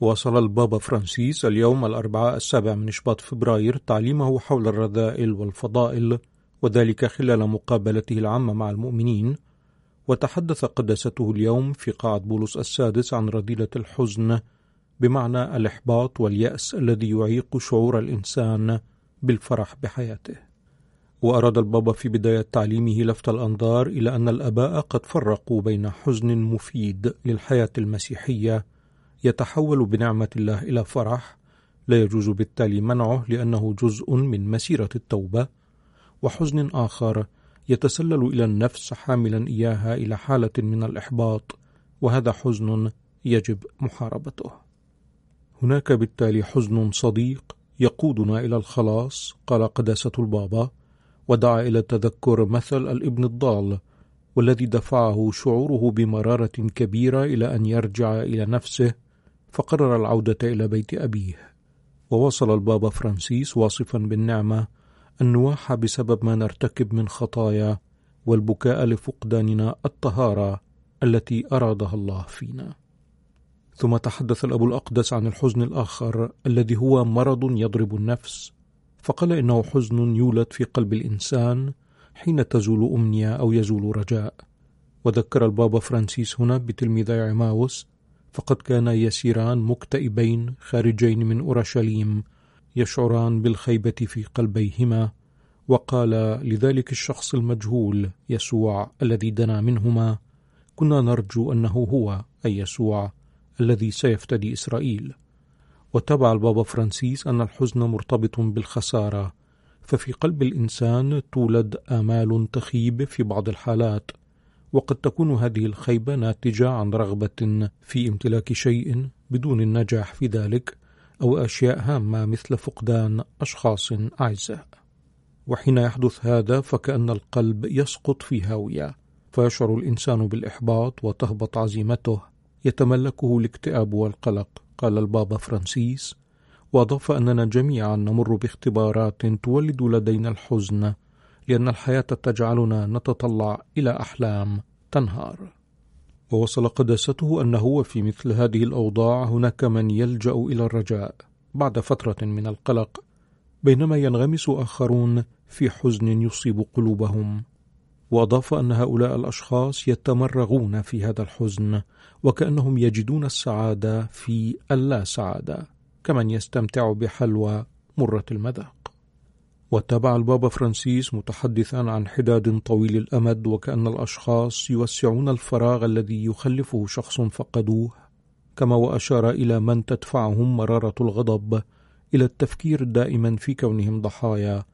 واصل البابا فرانسيس اليوم الأربعاء السابع من شباط فبراير تعليمه حول الرذائل والفضائل وذلك خلال مقابلته العامة مع المؤمنين. وتحدث قداسته اليوم في قاعة بولس السادس عن رذيلة الحزن بمعنى الإحباط واليأس الذي يعيق شعور الإنسان بالفرح بحياته. وأراد البابا في بداية تعليمه لفت الأنظار إلى أن الآباء قد فرقوا بين حزن مفيد للحياة المسيحية يتحول بنعمة الله إلى فرح لا يجوز بالتالي منعه لأنه جزء من مسيرة التوبة. وحزن آخر يتسلل إلى النفس حاملا إياها إلى حالة من الإحباط وهذا حزن يجب محاربته. هناك بالتالي حزن صديق يقودنا إلى الخلاص قال قداسة البابا ودعا إلى تذكر مثل الابن الضال والذي دفعه شعوره بمرارة كبيرة إلى أن يرجع إلى نفسه فقرر العودة إلى بيت أبيه ووصل البابا فرانسيس واصفا بالنعمة النواح بسبب ما نرتكب من خطايا والبكاء لفقداننا الطهارة التي أرادها الله فينا. ثم تحدث الأب الأقدس عن الحزن الآخر الذي هو مرض يضرب النفس فقال إنه حزن يولد في قلب الإنسان حين تزول أمنية أو يزول رجاء. وذكر البابا فرانسيس هنا بتلميذي عماوس فقد كانا يسيران مكتئبين خارجين من أورشليم يشعران بالخيبة في قلبيهما وقال لذلك الشخص المجهول يسوع الذي دنا منهما كنا نرجو أنه هو أي يسوع الذي سيفتدي إسرائيل. وتبع البابا فرانسيس أن الحزن مرتبط بالخسارة ففي قلب الإنسان تولد آمال تخيب في بعض الحالات. وقد تكون هذه الخيبة ناتجة عن رغبة في امتلاك شيء بدون النجاح في ذلك أو أشياء هامة مثل فقدان أشخاص أعزاء. وحين يحدث هذا فكأن القلب يسقط في هاوية. فيشعر الإنسان بالإحباط وتهبط عزيمته. يتملكه الاكتئاب والقلق قال البابا فرانسيس. وأضاف أننا جميعا نمر باختبارات تولد لدينا الحزن. لأن الحياة تجعلنا نتطلع إلى أحلام تنهار. ووصل قداسته أنه وفي مثل هذه الأوضاع هناك من يلجأ إلى الرجاء بعد فترة من القلق بينما ينغمس آخرون في حزن يصيب قلوبهم. وأضاف أن هؤلاء الأشخاص يتمرغون في هذا الحزن وكأنهم يجدون السعادة في اللا سعادة كمن يستمتع بحلوى مرة المذاق. وتابع البابا فرانسيس متحدثا عن حداد طويل الأمد وكأن الأشخاص يوسعون الفراغ الذي يخلفه شخص فقدوه كما وأشار إلى من تدفعهم مرارة الغضب إلى التفكير دائما في كونهم ضحايا.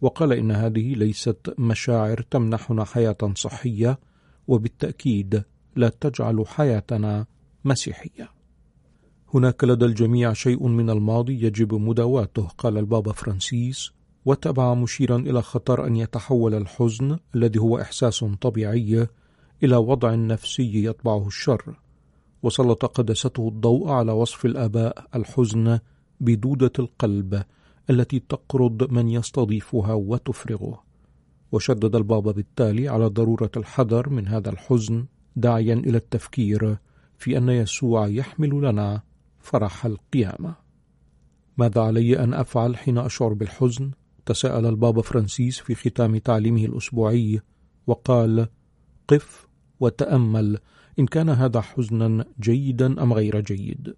وقال إن هذه ليست مشاعر تمنحنا حياة صحية وبالتأكيد لا تجعل حياتنا مسيحية. هناك لدى الجميع شيء من الماضي يجب مداواته قال البابا فرانسيس. وتبع مشيرا إلى خطر أن يتحول الحزن الذي هو إحساس طبيعي إلى وضع نفسي يطبعه الشر. وسلط قدسته الضوء على وصف الآباء الحزن بدودة القلب التي تقرض من يستضيفها وتفرغه. وشدد البابا بالتالي على ضرورة الحذر من هذا الحزن داعيا إلى التفكير في أن يسوع يحمل لنا فرح القيامة. ماذا علي أن أفعل حين أشعر بالحزن؟ تساءل البابا فرانسيس في ختام تعليمه الأسبوعي وقال قف وتأمل إن كان هذا حزنا جيدا أم غير جيد.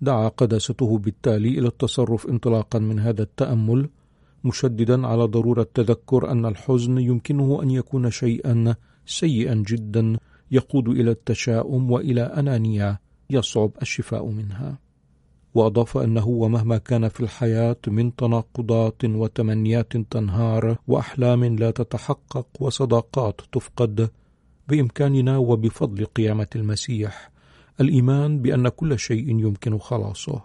دعا قداسته بالتالي إلى التصرف انطلاقا من هذا التأمل مشددا على ضرورة تذكر أن الحزن يمكنه أن يكون شيئا سيئا جدا يقود إلى التشاؤم وإلى أنانية يصعب الشفاء منها. وأضاف أنه ومهما كان في الحياة من تناقضات وتمنيات تنهار وأحلام لا تتحقق وصداقات تفقد بإمكاننا وبفضل قيامة المسيح الإيمان بأن كل شيء يمكن خلاصه.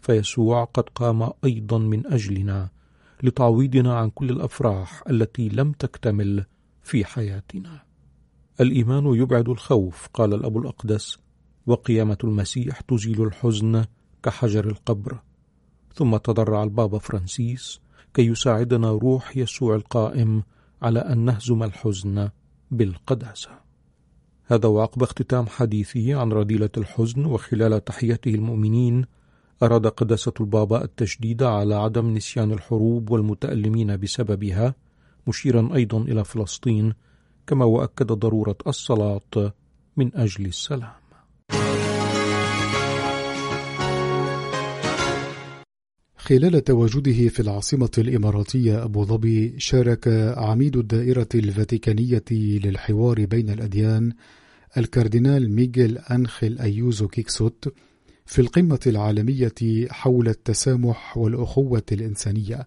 فيسوع قد قام أيضا من أجلنا لتعويضنا عن كل الأفراح التي لم تكتمل في حياتنا. الإيمان يبعد الخوف قال الأب الأقدس وقيامة المسيح تزيل الحزن كحجر القبر ثم تضرع البابا فرانسيس كي يساعدنا روح يسوع القائم على أن نهزم الحزن بالقداسة. هذا وعقب اختتام حديثي عن رذيلة الحزن وخلال تحيته المؤمنين أراد قداسة البابا التشديد على عدم نسيان الحروب والمتألمين بسببها مشيرا أيضا إلى فلسطين كما وأكد ضرورة الصلاة من أجل السلام. خلال تواجده في العاصمة الإماراتية أبو ظبي شارك عميد الدائرة الفاتيكانية للحوار بين الأديان الكاردينال ميغيل أنخيل أيوزو غيكسوت في القمة العالمية حول التسامح والأخوة الإنسانية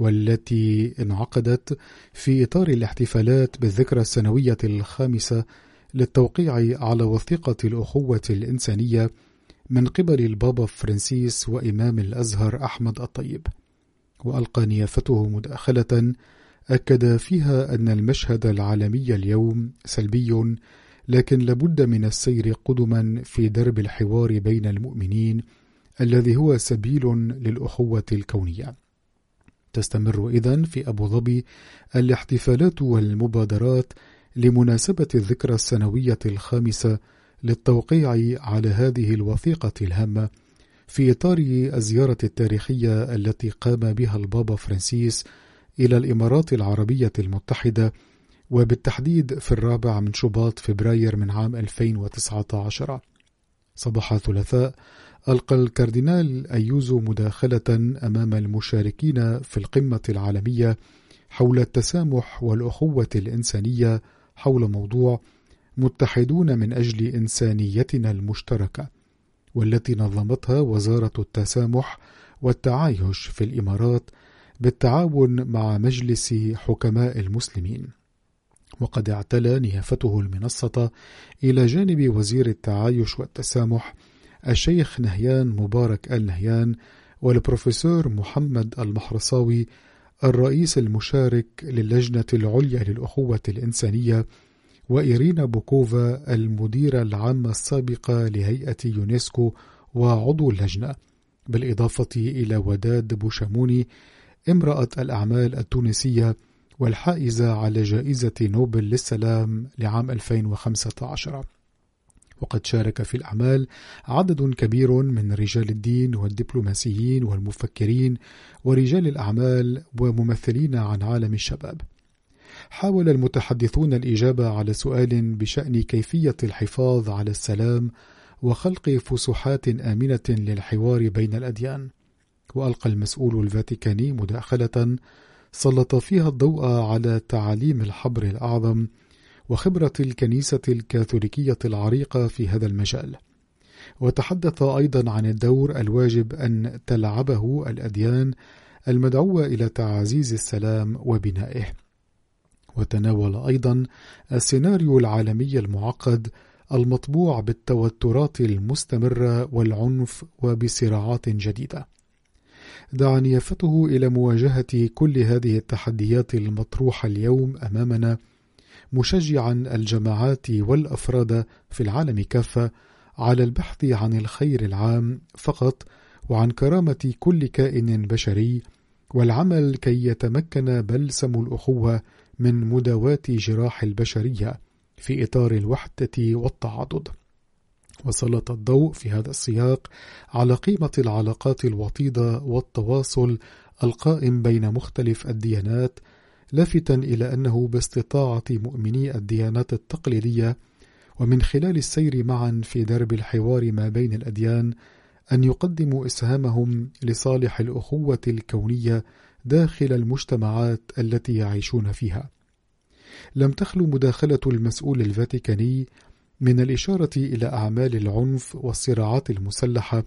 والتي انعقدت في إطار الاحتفالات بالذكرى السنوية الخامسة للتوقيع على وثيقة الأخوة الإنسانية من قبل البابا فرانسيس وإمام الأزهر أحمد الطيب وألقى نيافته مداخلة أكد فيها أن المشهد العالمي اليوم سلبي لكن لابد من السير قدما في درب الحوار بين المؤمنين الذي هو سبيل للأخوة الكونية. تستمر إذن في أبو ظبي الاحتفالات والمبادرات لمناسبة الذكرى السنوية الخامسة للتوقيع على هذه الوثيقة الهامة في إطار الزيارة التاريخية التي قام بها البابا فرانسيس إلى الإمارات العربية المتحدة وبالتحديد في الرابع من شباط فبراير من عام 2019 صباح الثلاثاء ألقى الكاردينال أيوزو مداخلة أمام المشاركين في القمة العالمية حول التسامح والأخوة الإنسانية حول موضوع متحدون من أجل إنسانيتنا المشتركة والتي نظمتها وزارة التسامح والتعايش في الإمارات بالتعاون مع مجلس حكماء المسلمين. وقد اعتلى نيافته المنصة إلى جانب وزير التعايش والتسامح الشيخ نهيان مبارك النهيان والبروفيسور محمد المحرصاوي الرئيس المشارك للجنة العليا للأخوة الإنسانية وإيرينا بوكوفا المديرة العامة السابقة لهيئة يونسكو وعضو اللجنة. بالإضافة إلى وداد بوشماوي امرأة الأعمال التونسية والحائزة على جائزة نوبل للسلام لعام 2015 وقد شارك في الأعمال عدد كبير من رجال الدين والدبلوماسيين والمفكرين ورجال الأعمال وممثلين عن عالم الشباب. حاول المتحدثون الإجابة على سؤال بشأن كيفية الحفاظ على السلام وخلق فسحات آمنة للحوار بين الأديان. وألقى المسؤول الفاتيكاني مداخلة سلط فيها الضوء على تعاليم الحبر الأعظم وخبرة الكنيسة الكاثوليكية العريقة في هذا المجال. وتحدث أيضا عن الدور الواجب أن تلعبه الأديان المدعوة إلى تعزيز السلام وبنائه. وتناول أيضا السيناريو العالمي المعقد المطبوع بالتوترات المستمرة والعنف وبصراعات جديدة. دعا نيافته إلى مواجهة كل هذه التحديات المطروحة اليوم أمامنا مشجعا الجماعات والأفراد في العالم كافة على البحث عن الخير العام فقط وعن كرامة كل كائن بشري والعمل كي يتمكن بلسم الأخوة من مداواة جراح البشرية في إطار الوحدة والتعاضد. وسلط الضوء في هذا السياق على قيمة العلاقات الوطيدة والتواصل القائم بين مختلف الديانات لافتا إلى أنه باستطاعة مؤمني الديانات التقليدية ومن خلال السير معا في درب الحوار ما بين الأديان أن يقدموا إسهامهم لصالح الأخوة الكونية داخل المجتمعات التي يعيشون فيها. لم تخلو مداخلة المسؤول الفاتيكاني من الإشارة إلى أعمال العنف والصراعات المسلحة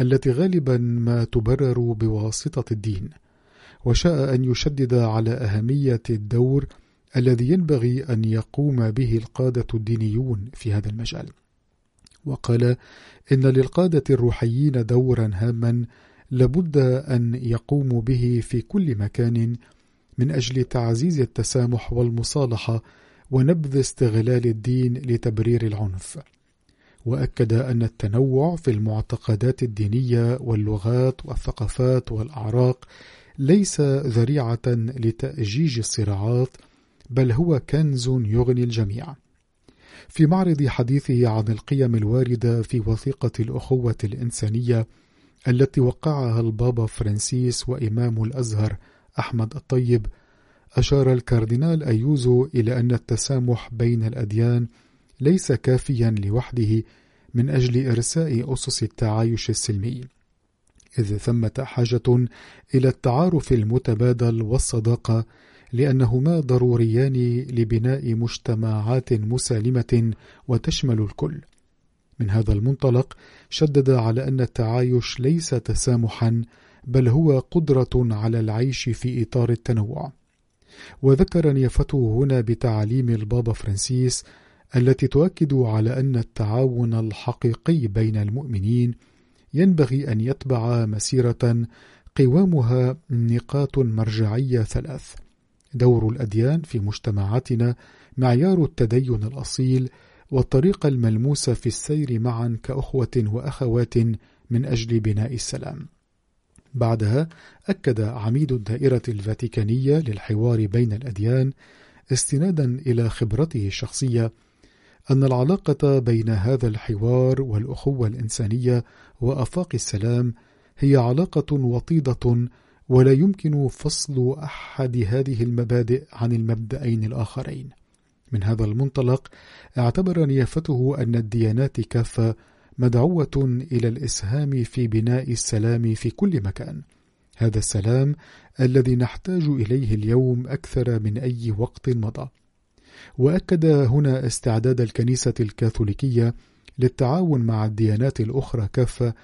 التي غالبا ما تبرر بواسطة الدين وشاء أن يشدد على أهمية الدور الذي ينبغي أن يقوم به القادة الدينيون في هذا المجال. وقال إن للقادة الروحيين دورا هاما لابد أن يقوموا به في كل مكان من أجل تعزيز التسامح والمصالحة ونبذ استغلال الدين لتبرير العنف. وأكد أن التنوع في المعتقدات الدينية واللغات والثقافات والأعراق ليس ذريعة لتأجيج الصراعات بل هو كنز يغني الجميع. في معرض حديثه عن القيم الواردة في وثيقة الأخوة الإنسانية التي وقعها البابا فرانسيس وإمام الأزهر أحمد الطيب أشار الكاردينال أيوزو إلى أن التسامح بين الأديان ليس كافيا لوحده من أجل إرساء أسس التعايش السلمي. إذ ثمة حاجة إلى التعارف المتبادل والصداقة لأنهما ضروريان لبناء مجتمعات مسالمة وتشمل الكل. من هذا المنطلق شدد على أن التعايش ليس تسامحا بل هو قدرة على العيش في إطار التنوع. وذكر نيافته هنا بتعاليم البابا فرانسيس التي تؤكد على أن التعاون الحقيقي بين المؤمنين ينبغي أن يتبع مسيرة قوامها نقاط مرجعية ثلاث دور الأديان في مجتمعاتنا معيار التدين الأصيل والطريقة الملموسه في السير معا كأخوة وأخوات من أجل بناء السلام بعدها أكد عميد الدائرة الفاتيكانية للحوار بين الأديان استنادا إلى خبرته الشخصية أن العلاقة بين هذا الحوار والأخوة الإنسانية وآفاق السلام هي علاقة وطيدة ولا يمكن فصل أحد هذه المبادئ عن المبدأين الآخرين. من هذا المنطلق اعتبر نيافته أن الديانات كافة مدعوة إلى الإسهام في بناء السلام في كل مكان. هذا السلام الذي نحتاج إليه اليوم أكثر من أي وقت مضى. وأكد هنا استعداد الكنيسة الكاثوليكية للتعاون مع الديانات الأخرى كافة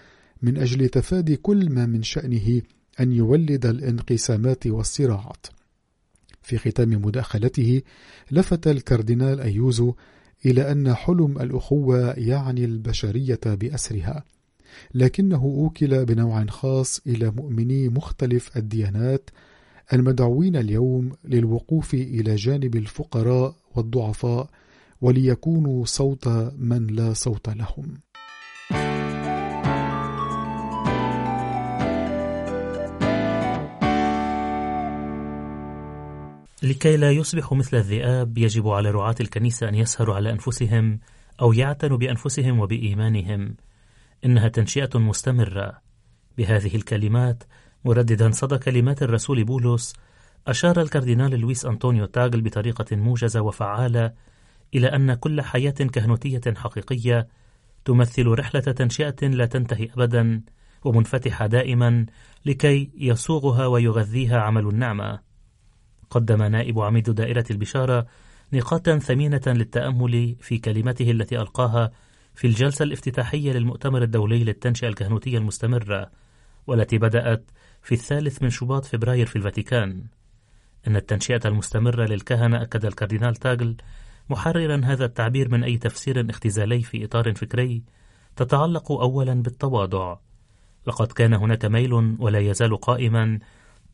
من أجل تفادي كل ما من شأنه أن يولد الانقسامات والصراعات. في ختام مداخلته لفت الكاردينال أيوزو إلى أن حلم الأخوة يعني البشرية بأسرها، لكنه أوكل بنوع خاص إلى مؤمني مختلف الديانات المدعوين اليوم للوقوف إلى جانب الفقراء والضعفاء وليكونوا صوت من لا صوت لهم. لكي لا يصبحوا مثل الذئاب يجب على رعاة الكنيسة أن يسهروا على أنفسهم أو يعتنوا بأنفسهم وبإيمانهم. إنها تنشئة مستمرة. بهذه الكلمات مرددا صدى كلمات الرسول بولس أشار الكاردينال لويس أنطونيو تاغل بطريقة موجزة وفعالة إلى أن كل حياة كهنوتية حقيقية تمثل رحلة تنشئة لا تنتهي أبدا ومنفتحة دائما لكي يصوغها ويغذيها عمل النعمة. قدم نائب عميد دائرة البشارة نقاطا ثمينة للتأمل في كلمته التي ألقاها في الجلسة الافتتاحية للمؤتمر الدولي للتنشئة الكهنوتية المستمرة والتي بدأت في الثالث من شباط فبراير في الفاتيكان. أن التنشئة المستمرة للكهنة أكد الكاردينال تاغل محررا هذا التعبير من أي تفسير اختزالي في إطار فكري تتعلق أولا بالتواضع. لقد كان هناك ميل ولا يزال قائما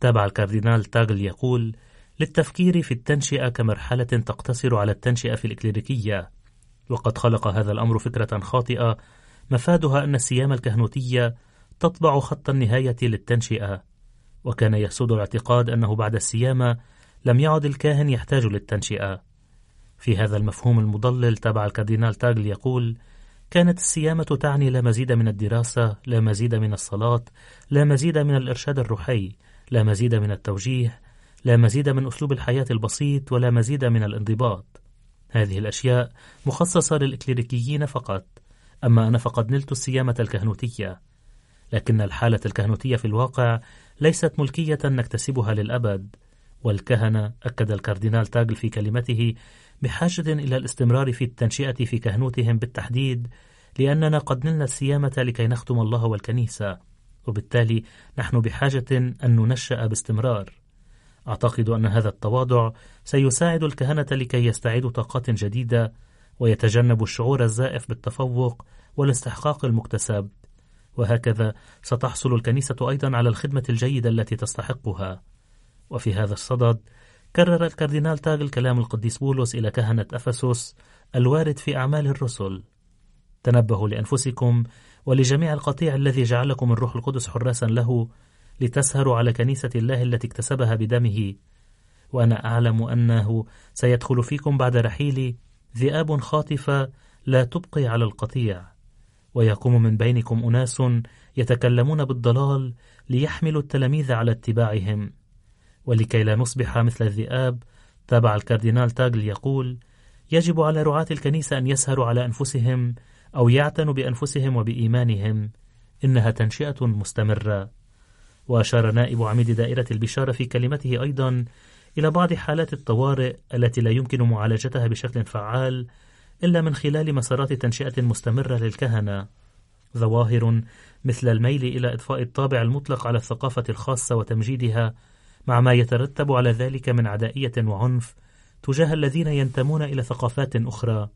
تابع الكاردينال تاغل يقول للتفكير في التنشئة كمرحلة تقتصر على التنشئة في الإكليريكية وقد خلق هذا الأمر فكرة خاطئة مفادها أن السيامة الكهنوتية تطبع خط النهاية للتنشئة. وكان يسود الاعتقاد أنه بعد السيامة لم يعد الكاهن يحتاج للتنشئة. في هذا المفهوم المضلل تبع الكاردينال تاغل يقول كانت السيامة تعني لا مزيد من الدراسة لا مزيد من الصلاة لا مزيد من الإرشاد الروحي لا مزيد من التوجيه لا مزيد من أسلوب الحياة البسيط ولا مزيد من الانضباط. هذه الأشياء مخصصة للإكليريكيين فقط أما أنا فقد نلت السيامة الكهنوتية. لكن الحالة الكهنوتية في الواقع ليست ملكية نكتسبها للأبد والكهنة أكد الكاردينال تاغل في كلمته بحاجة إلى الاستمرار في التنشئة في كهنوتهم بالتحديد لأننا قد نلنا السيامة لكي نخدم الله والكنيسة. وبالتالي نحن بحاجة أن ننشأ باستمرار. أعتقد أن هذا التواضع سيساعد الكهنة لكي يستعيدوا طاقات جديدة ويتجنبوا الشعور الزائف بالتفوق والاستحقاق المكتسب. وهكذا ستحصل الكنيسة أيضا على الخدمة الجيدة التي تستحقها. وفي هذا الصدد كرر الكاردينال تاغل كلام القديس بولس إلى كهنة أفسس الوارد في أعمال الرسل. تنبهوا لأنفسكم ولجميع القطيع الذي جعلكم الروح القدس حراسا له لتسهروا على كنيسة الله التي اكتسبها بدمه. وأنا أعلم أنه سيدخل فيكم بعد رحيلي ذئاب خاطفة لا تبقي على القطيع. ويقوم من بينكم أناس يتكلمون بالضلال ليحملوا التلاميذ على اتباعهم. ولكي لا نصبح مثل الذئاب تابع الكاردينال تاغل يقول يجب على رعاة الكنيسة أن يسهروا على أنفسهم أو يعتنوا بأنفسهم وبإيمانهم. إنها تنشئة مستمرة. وأشار نائب عميد دائرة البشارة في كلمته أيضا إلى بعض حالات الطوارئ التي لا يمكن معالجتها بشكل فعال إلا من خلال مسارات تنشئة مستمرة للكهنة. ظواهر مثل الميل إلى إضفاء الطابع المطلق على الثقافة الخاصة وتمجيدها مع ما يترتب على ذلك من عدائية وعنف تجاه الذين ينتمون إلى ثقافات أخرى.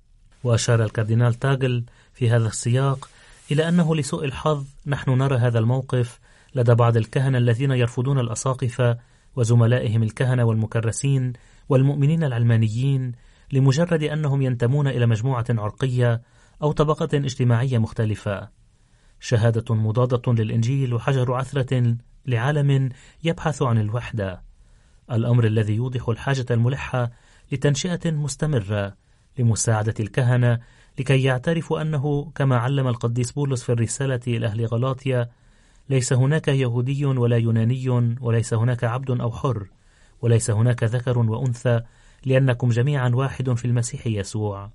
وأشار الكاردينال تاغل في هذا السياق إلى أنه لسوء الحظ نحن نرى هذا الموقف لدى بعض الكهنة الذين يرفضون الأساقفة وزملائهم الكهنة والمكرسين والمؤمنين العلمانيين لمجرد أنهم ينتمون إلى مجموعة عرقية أو طبقة اجتماعية مختلفة. شهادة مضادة للإنجيل وحجر عثرة لعالم يبحث عن الوحدة. الأمر الذي يوضح الحاجة الملحة لتنشئة مستمرة لمساعدة الكهنة لكي يعترفوا أنه كما علم القديس بولس في الرسالة إلى أهل غلاطيا ليس هناك يهودي ولا يوناني وليس هناك عبد أو حر وليس هناك ذكر وأنثى لأنكم جميعا واحد في المسيح يسوع.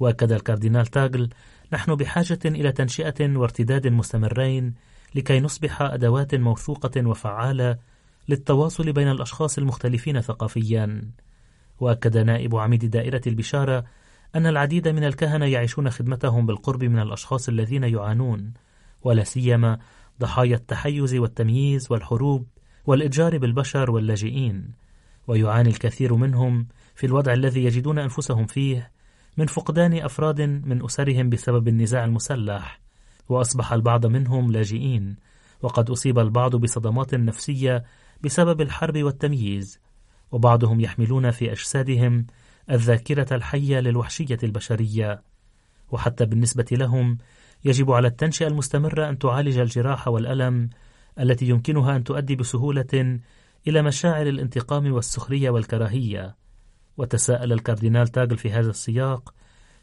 وأكد الكاردينال تاغل نحن بحاجة إلى تنشئة وارتداد مستمرين لكي نصبح أدوات موثوقة وفعالة للتواصل بين الأشخاص المختلفين ثقافيا. وأكد نائب عميد دائرة البشارة أن العديد من الكهنة يعيشون خدمتهم بالقرب من الأشخاص الذين يعانون ولا سيما ضحايا التحيز والتمييز والحروب والإتجار بالبشر واللاجئين. ويعاني الكثير منهم في الوضع الذي يجدون أنفسهم فيه من فقدان أفراد من أسرهم بسبب النزاع المسلح. وأصبح البعض منهم لاجئين. وقد أصيب البعض بصدمات نفسية بسبب الحرب والتمييز. وبعضهم يحملون في أجسادهم الذاكرة الحية للوحشية البشرية. وحتى بالنسبة لهم يجب على التنشئة المستمرة أن تعالج الجراح والألم التي يمكنها أن تؤدي بسهولة إلى مشاعر الانتقام والسخرية والكراهية. وتساءل الكاردينال تاغل في هذا السياق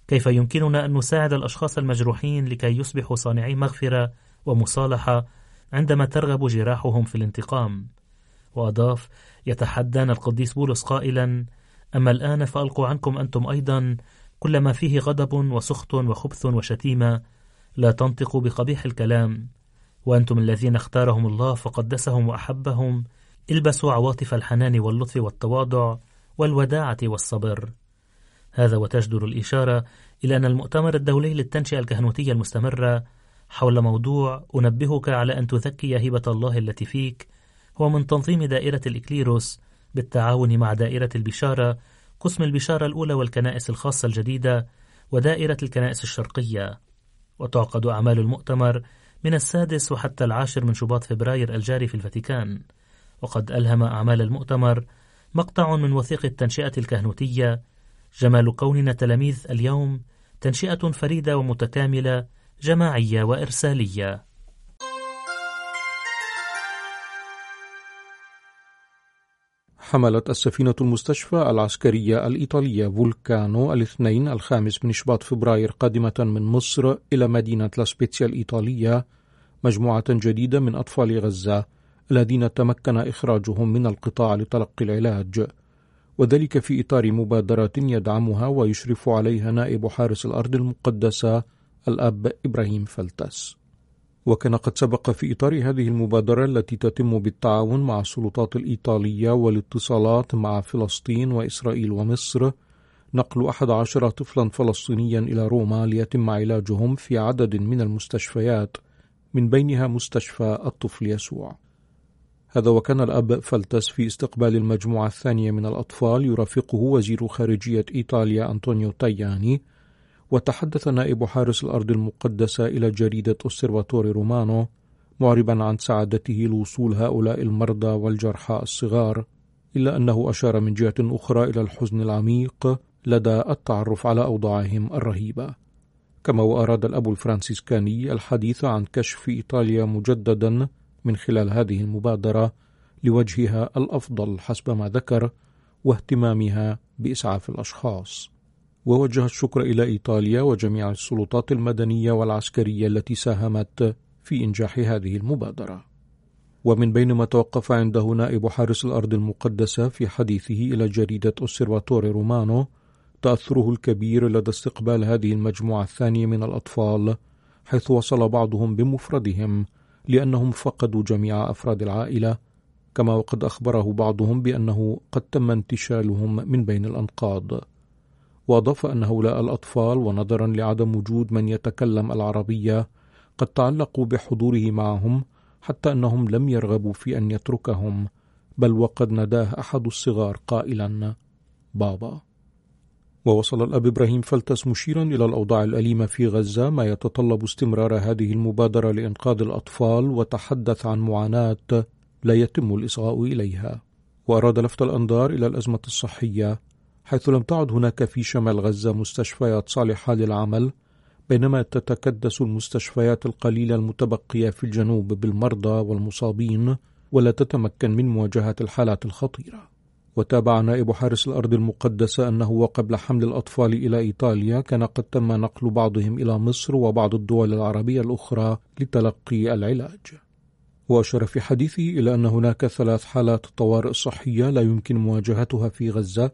كيف يمكننا أن نساعد الأشخاص المجروحين لكي يصبحوا صانعي مغفرة ومصالحة عندما ترغب جراحهم في الانتقام؟ وأضاف يتحدانا القديس بولس قائلا أما الآن فألقوا عنكم أنتم أيضا كل ما فيه غضب وسخط وخبث وشتيمة لا تنطقوا بقبيح الكلام. وأنتم الذين اختارهم الله فقدسهم وأحبهم البسوا عواطف الحنان واللطف والتواضع والوداعة والصبر. هذا وتجدر الإشارة إلى أن المؤتمر الدولي للتنشئة الكهنوتية المستمرة حول موضوع أنبهك على أن تذكي هبة الله التي فيك هو من تنظيم دائرة الإكليروس بالتعاون مع دائرة البشارة قسم البشارة الأولى والكنائس الخاصة الجديدة ودائرة الكنائس الشرقية. وتعقد أعمال المؤتمر من السادس وحتى العاشر من شباط فبراير الجاري في الفاتيكان. وقد ألهم أعمال المؤتمر مقطع من وثيق التنشئة الكهنوتية جمال كوننا تلاميذ اليوم تنشئة فريدة ومتكاملة جماعية وإرسالية. حملت السفينة المستشفى العسكرية الإيطالية فولكانو الاثنين الخامس من شباط فبراير قادمة من مصر إلى مدينة لاسبيتسيا الإيطالية مجموعة جديدة من أطفال غزة الذين تمكن إخراجهم من القطاع لتلقي العلاج. وذلك في إطار مبادرة يدعمها ويشرف عليها نائب حارس الأرض المقدسة الأب إبراهيم فلتس. وكان قد سبق في إطار هذه المبادرة التي تتم بالتعاون مع السلطات الإيطالية والاتصالات مع فلسطين وإسرائيل ومصر. نقل أحد عشر طفلا فلسطينيا إلى روما ليتم علاجهم في عدد من المستشفيات. من بينها مستشفى الطفل يسوع. هذا وكان الأب فلتس في استقبال المجموعة الثانية من الأطفال يرافقه وزير خارجية إيطاليا أنطونيو تاياني. وتحدث نائب حارس الأرض المقدسة إلى جريدة أوسيرفاتوري رومانو معربا عن سعادته لوصول هؤلاء المرضى والجرحى الصغار إلا أنه أشار من جهة أخرى إلى الحزن العميق لدى التعرف على أوضاعهم الرهيبة. كما وأراد الأب الفرانسيسكاني الحديث عن كشف إيطاليا مجددا من خلال هذه المبادرة لوجهها الأفضل حسب ما ذكر واهتمامها بإسعاف الأشخاص. ووجه الشكر إلى إيطاليا وجميع السلطات المدنية والعسكرية التي ساهمت في إنجاح هذه المبادرة. ومن بين ما توقف عنده نائب حارس الأرض المقدسة في حديثه إلى جريدة أوسيرفاتوري رومانو تأثره الكبير لدى استقبال هذه المجموعة الثانية من الأطفال حيث وصل بعضهم بمفردهم لأنهم فقدوا جميع أفراد العائلة كما وقد أخبره بعضهم بأنه قد تم انتشالهم من بين الأنقاض. وأضاف أن هؤلاء الأطفال ونظرا لعدم وجود من يتكلم العربية قد تعلقوا بحضوره معهم حتى أنهم لم يرغبوا في أن يتركهم بل وقد نداه أحد الصغار قائلا بابا. ووصل الأب إبراهيم فلتس مشيرا إلى الأوضاع الأليمة في غزة ما يتطلب استمرار هذه المبادرة لإنقاذ الأطفال وتحدث عن معاناة لا يتم الإصغاء إليها. وأراد لفت الأنظار إلى الأزمة الصحية حيث لم تعد هناك في شمال غزة مستشفيات صالحة للعمل بينما تتكدس المستشفيات القليلة المتبقية في الجنوب بالمرضى والمصابين ولا تتمكن من مواجهة الحالات الخطيرة. وتابع نائب حارس الأرض المقدسة أنه وقبل حمل الأطفال إلى إيطاليا كان قد تم نقل بعضهم إلى مصر وبعض الدول العربية الأخرى لتلقي العلاج. وأشار في حديثه إلى أن هناك ثلاث حالات طوارئ صحية لا يمكن مواجهتها في غزة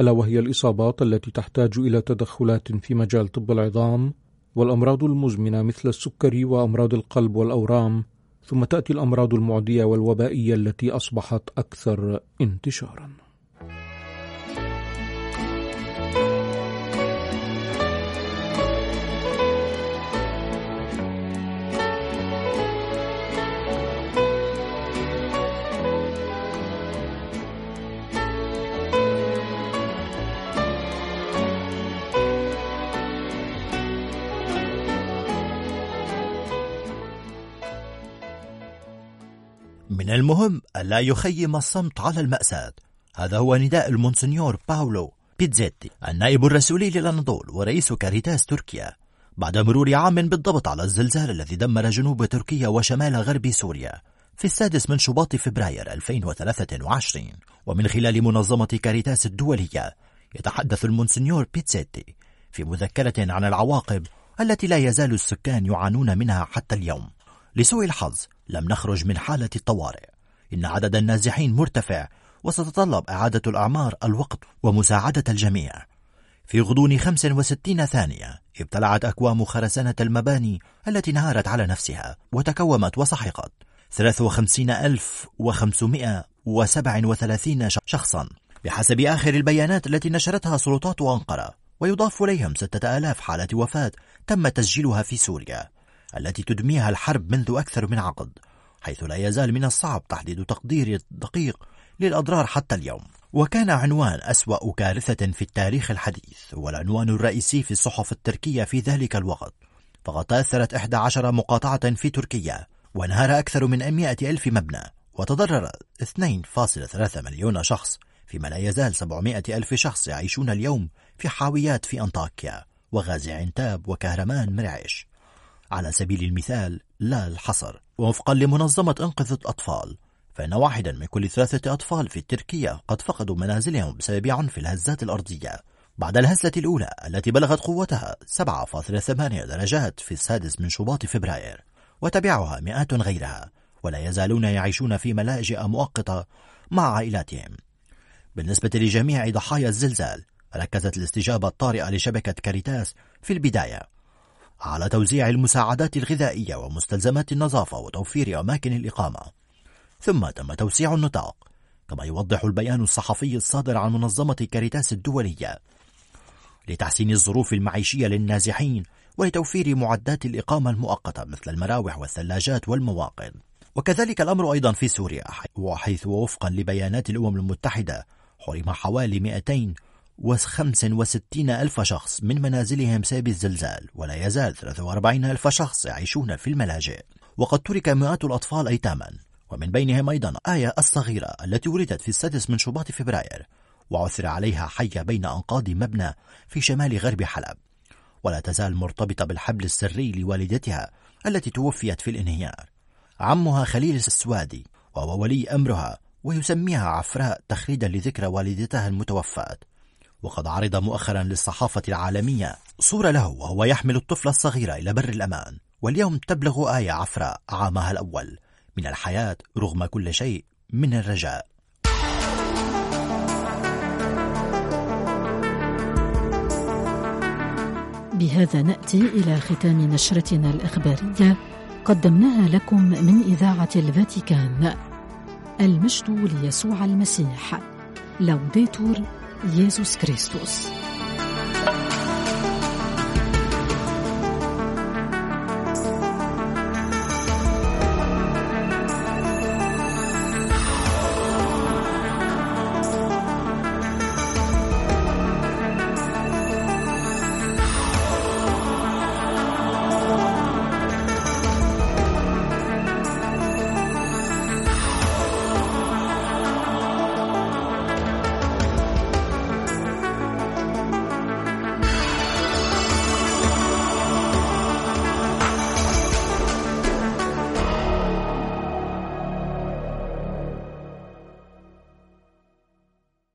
ألا وهي الإصابات التي تحتاج إلى تدخلات في مجال طب العظام والأمراض المزمنة مثل السكري وأمراض القلب والأورام ثم تأتي الأمراض المعدية والوبائية التي أصبحت أكثر انتشارًا. من المهم ألا يخيم الصمت على المأساة. هذا هو نداء المونسنيور باولو بيتزيتي النائب الرسولي للأناضول ورئيس كاريتاس تركيا. بعد مرور عام بالضبط على الزلزال الذي دمر جنوب تركيا وشمال غرب سوريا في السادس من شباط فبراير 2023 ومن خلال منظمة كاريتاس الدولية يتحدث المونسنيور بيتزيتي في مذكرة عن العواقب التي لا يزال السكان يعانون منها حتى اليوم. لسوء الحظ لم نخرج من حالة الطوارئ. إن عدد النازحين مرتفع وستتطلب إعادة الأعمار الوقت ومساعدة الجميع. في غضون 65 ثانية ابتلعت أكوام خرسانة المباني التي انهارت على نفسها وتكومت وسحقت 53537 شخصا. بحسب آخر البيانات التي نشرتها سلطات أنقرة ويضاف إليهم 6000 حالة وفاة تم تسجيلها في سوريا. التي تدميها الحرب منذ أكثر من عقد حيث لا يزال من الصعب تحديد تقدير دقيق للأضرار حتى اليوم. وكان عنوان أسوأ كارثة في التاريخ الحديث هو العنوان الرئيسي في الصحف التركية في ذلك الوقت. فقد تأثرت 11 مقاطعة في تركيا وانهار أكثر من 100 ألف مبنى. وتضرر 2.3 مليون شخص فيما لا يزال 700 ألف شخص يعيشون اليوم في حاويات في أنطاكيا وغازي عنتاب وكهرمان مرعش. على سبيل المثال لا الحصر. وفقا لمنظمة أنقذ الأطفال فإن واحدا من كل ثلاثة أطفال في تركيا قد فقدوا منازلهم بسبب عنف الهزات الأرضية. بعد الهزة الأولى التي بلغت قوتها 7.8 درجات في السادس من شباط فبراير وتبعها مئات غيرها ولا يزالون يعيشون في ملاجئ مؤقتة مع عائلاتهم. بالنسبة لجميع ضحايا الزلزال ركزت الاستجابة الطارئة لشبكة كاريتاس في البداية. على توزيع المساعدات الغذائية ومستلزمات النظافة وتوفير أماكن الإقامة. ثم تم توسيع النطاق كما يوضح البيان الصحفي الصادر عن منظمة كاريتاس الدولية لتحسين الظروف المعيشية للنازحين ولتوفير معدات الإقامة المؤقتة مثل المراوح والثلاجات والمواقد وكذلك الأمر أيضا في سوريا وحيث وفقا لبيانات الأمم المتحدة حرم حوالي 265 ألف شخص من منازلهم بسبب الزلزال ولا يزال 43 ألف شخص يعيشون في الملاجئ. وقد ترك مئات الأطفال أيتاما. ومن بينهم أيضا آية الصغيرة التي ولدت في السادس من شباط فبراير وعثر عليها حية بين أنقاض مبنى في شمال غرب حلب. ولا تزال مرتبطة بالحبل السري لوالدتها التي توفيت في الانهيار. عمها خليل السوادي وهو ولي أمرها ويسميها عفراء تخليدا لذكرى والدتها المتوفاة. وقد عرض مؤخرا للصحافة العالمية صورة له وهو يحمل الطفل الصغير إلى بر الأمان واليوم تبلغ آية عفراء عامها الأول. من الحياة رغم كل شيء من الرجاء. بهذا نأتي إلى ختام نشرتنا الإخبارية. قدمناها لكم من إذاعة الفاتيكان. المجد ليسوع المسيح. لوديتور يسوع كريستوس